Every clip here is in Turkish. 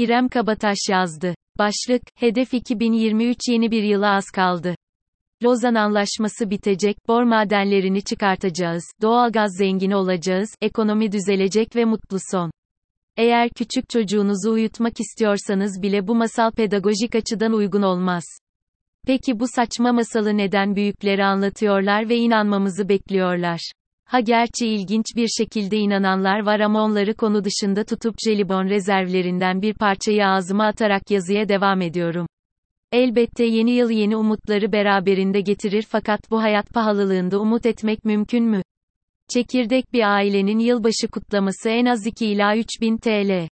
İrem Kabataş yazdı. Başlık, Hedef 2023 yeni bir yıla az kaldı. Lozan Anlaşması bitecek, bor madenlerini çıkartacağız, doğalgaz zengini olacağız, ekonomi düzelecek ve mutlu son. Eğer küçük çocuğunuzu uyutmak istiyorsanız bile bu masal pedagojik açıdan uygun olmaz. Peki bu saçma masalı neden büyükleri anlatıyorlar ve inanmamızı bekliyorlar? Ha gerçi ilginç bir şekilde inananlar var ama onları konu dışında tutup jelibon rezervlerinden bir parçayı ağzıma atarak yazıya devam ediyorum. Elbette yeni yıl yeni umutları beraberinde getirir fakat bu hayat pahalılığında umut etmek mümkün mü? Çekirdek bir ailenin yılbaşı kutlaması en az 2 ila 3 bin TL.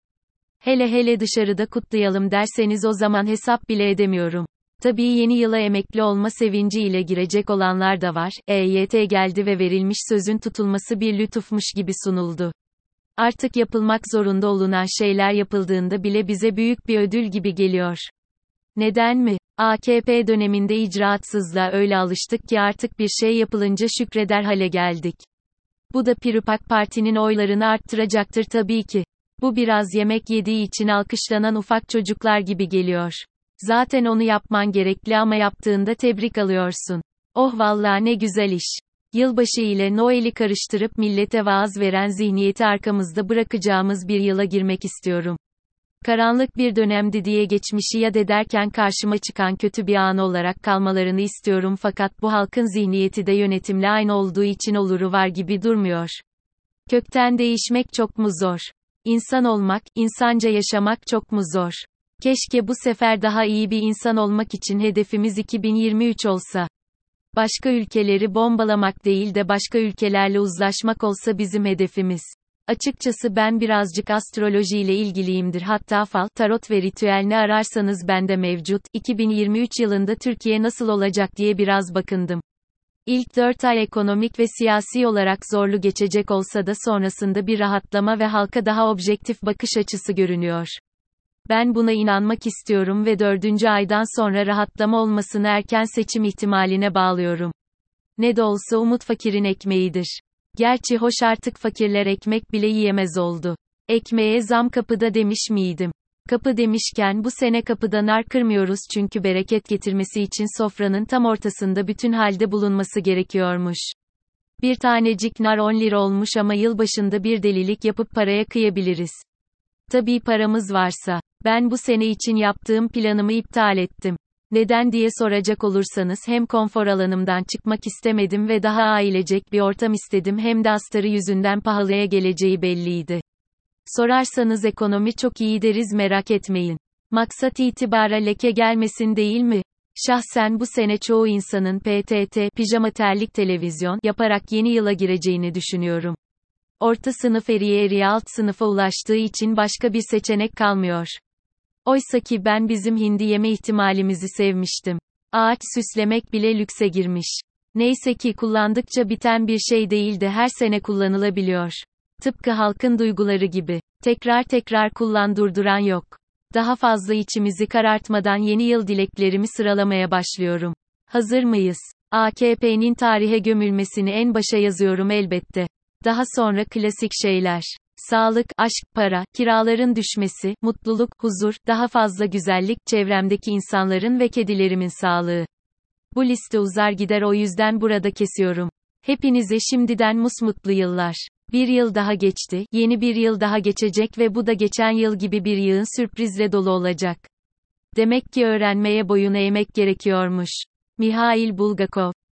Hele hele dışarıda kutlayalım derseniz o zaman hesap bile edemiyorum. Tabii yeni yıla emekli olma sevinci ile girecek olanlar da var. EYT geldi ve verilmiş sözün tutulması bir lütufmuş gibi sunuldu. Artık yapılmak zorunda olunan şeyler yapıldığında bile bize büyük bir ödül gibi geliyor. Neden mi? AKP döneminde icraatsızlığa öyle alıştık ki artık bir şey yapılınca şükreder hale geldik. Bu da Pirupak Parti'nin oylarını arttıracaktır tabii ki. Bu biraz yemek yediği için alkışlanan ufak çocuklar gibi geliyor. Zaten onu yapman gerekli ama yaptığında tebrik alıyorsun. Oh vallahi ne güzel iş. Yılbaşı ile Noel'i karıştırıp millete vaaz veren zihniyeti arkamızda bırakacağımız bir yıla girmek istiyorum. Karanlık bir dönemdi diye geçmişi yad ederken karşıma çıkan kötü bir an olarak kalmalarını istiyorum fakat bu halkın zihniyeti de yönetimle aynı olduğu için oluru var gibi durmuyor. Kökten değişmek çok mu zor? İnsan olmak, insanca yaşamak çok mu zor? Keşke bu sefer daha iyi bir insan olmak için hedefimiz 2023 olsa. Başka ülkeleri bombalamak değil de başka ülkelerle uzlaşmak olsa bizim hedefimiz. Açıkçası ben birazcık astroloji ile ilgiliyimdir. Hatta fal, tarot ve ritüel ne ararsanız bende mevcut. 2023 yılında Türkiye nasıl olacak diye biraz bakındım. İlk 4 ay ekonomik ve siyasi olarak zorlu geçecek olsa da sonrasında bir rahatlama ve halka daha objektif bakış açısı görünüyor. Ben buna inanmak istiyorum ve dördüncü aydan sonra rahatlama olmasını erken seçim ihtimaline bağlıyorum. Ne de olsa umut fakirin ekmeğidir. Gerçi hoş artık fakirler ekmek bile yiyemez oldu. Ekmeğe zam kapıda demiş miydim? Kapı demişken bu sene kapıda nar kırmıyoruz çünkü bereket getirmesi için sofranın tam ortasında bütün halde bulunması gerekiyormuş. Bir tanecik nar 10 lira olmuş ama yılbaşında bir delilik yapıp paraya kıyabiliriz. Tabii paramız varsa. Ben bu sene için yaptığım planımı iptal ettim. Neden diye soracak olursanız hem konfor alanımdan çıkmak istemedim ve daha ailecek bir ortam istedim hem de astarı yüzünden pahalıya geleceği belliydi. Sorarsanız ekonomi çok iyi deriz merak etmeyin. Maksat itibara leke gelmesin değil mi? Şahsen bu sene çoğu insanın PTT, pijama terlik televizyon yaparak yeni yıla gireceğini düşünüyorum. Orta sınıf eriye alt sınıfa ulaştığı için başka bir seçenek kalmıyor. Oysa ki ben bizim hindi yeme ihtimalimizi sevmiştim. Ağaç süslemek bile lükse girmiş. Neyse ki kullandıkça biten bir şey değil de her sene kullanılabiliyor. Tıpkı halkın duyguları gibi. Tekrar tekrar kullan durduran yok. Daha fazla içimizi karartmadan yeni yıl dileklerimi sıralamaya başlıyorum. Hazır mıyız? AKP'nin tarihe gömülmesini en başa yazıyorum elbette. Daha sonra klasik şeyler. Sağlık, aşk, para, kiraların düşmesi, mutluluk, huzur, daha fazla güzellik, çevremdeki insanların ve kedilerimin sağlığı. Bu liste uzar gider o yüzden burada kesiyorum. Hepinize şimdiden musmutlu yıllar. Bir yıl daha geçti, yeni bir yıl daha geçecek ve bu da geçen yıl gibi bir yığın sürprizle dolu olacak. Demek ki öğrenmeye boyun eğmek gerekiyormuş. Mihail Bulgakov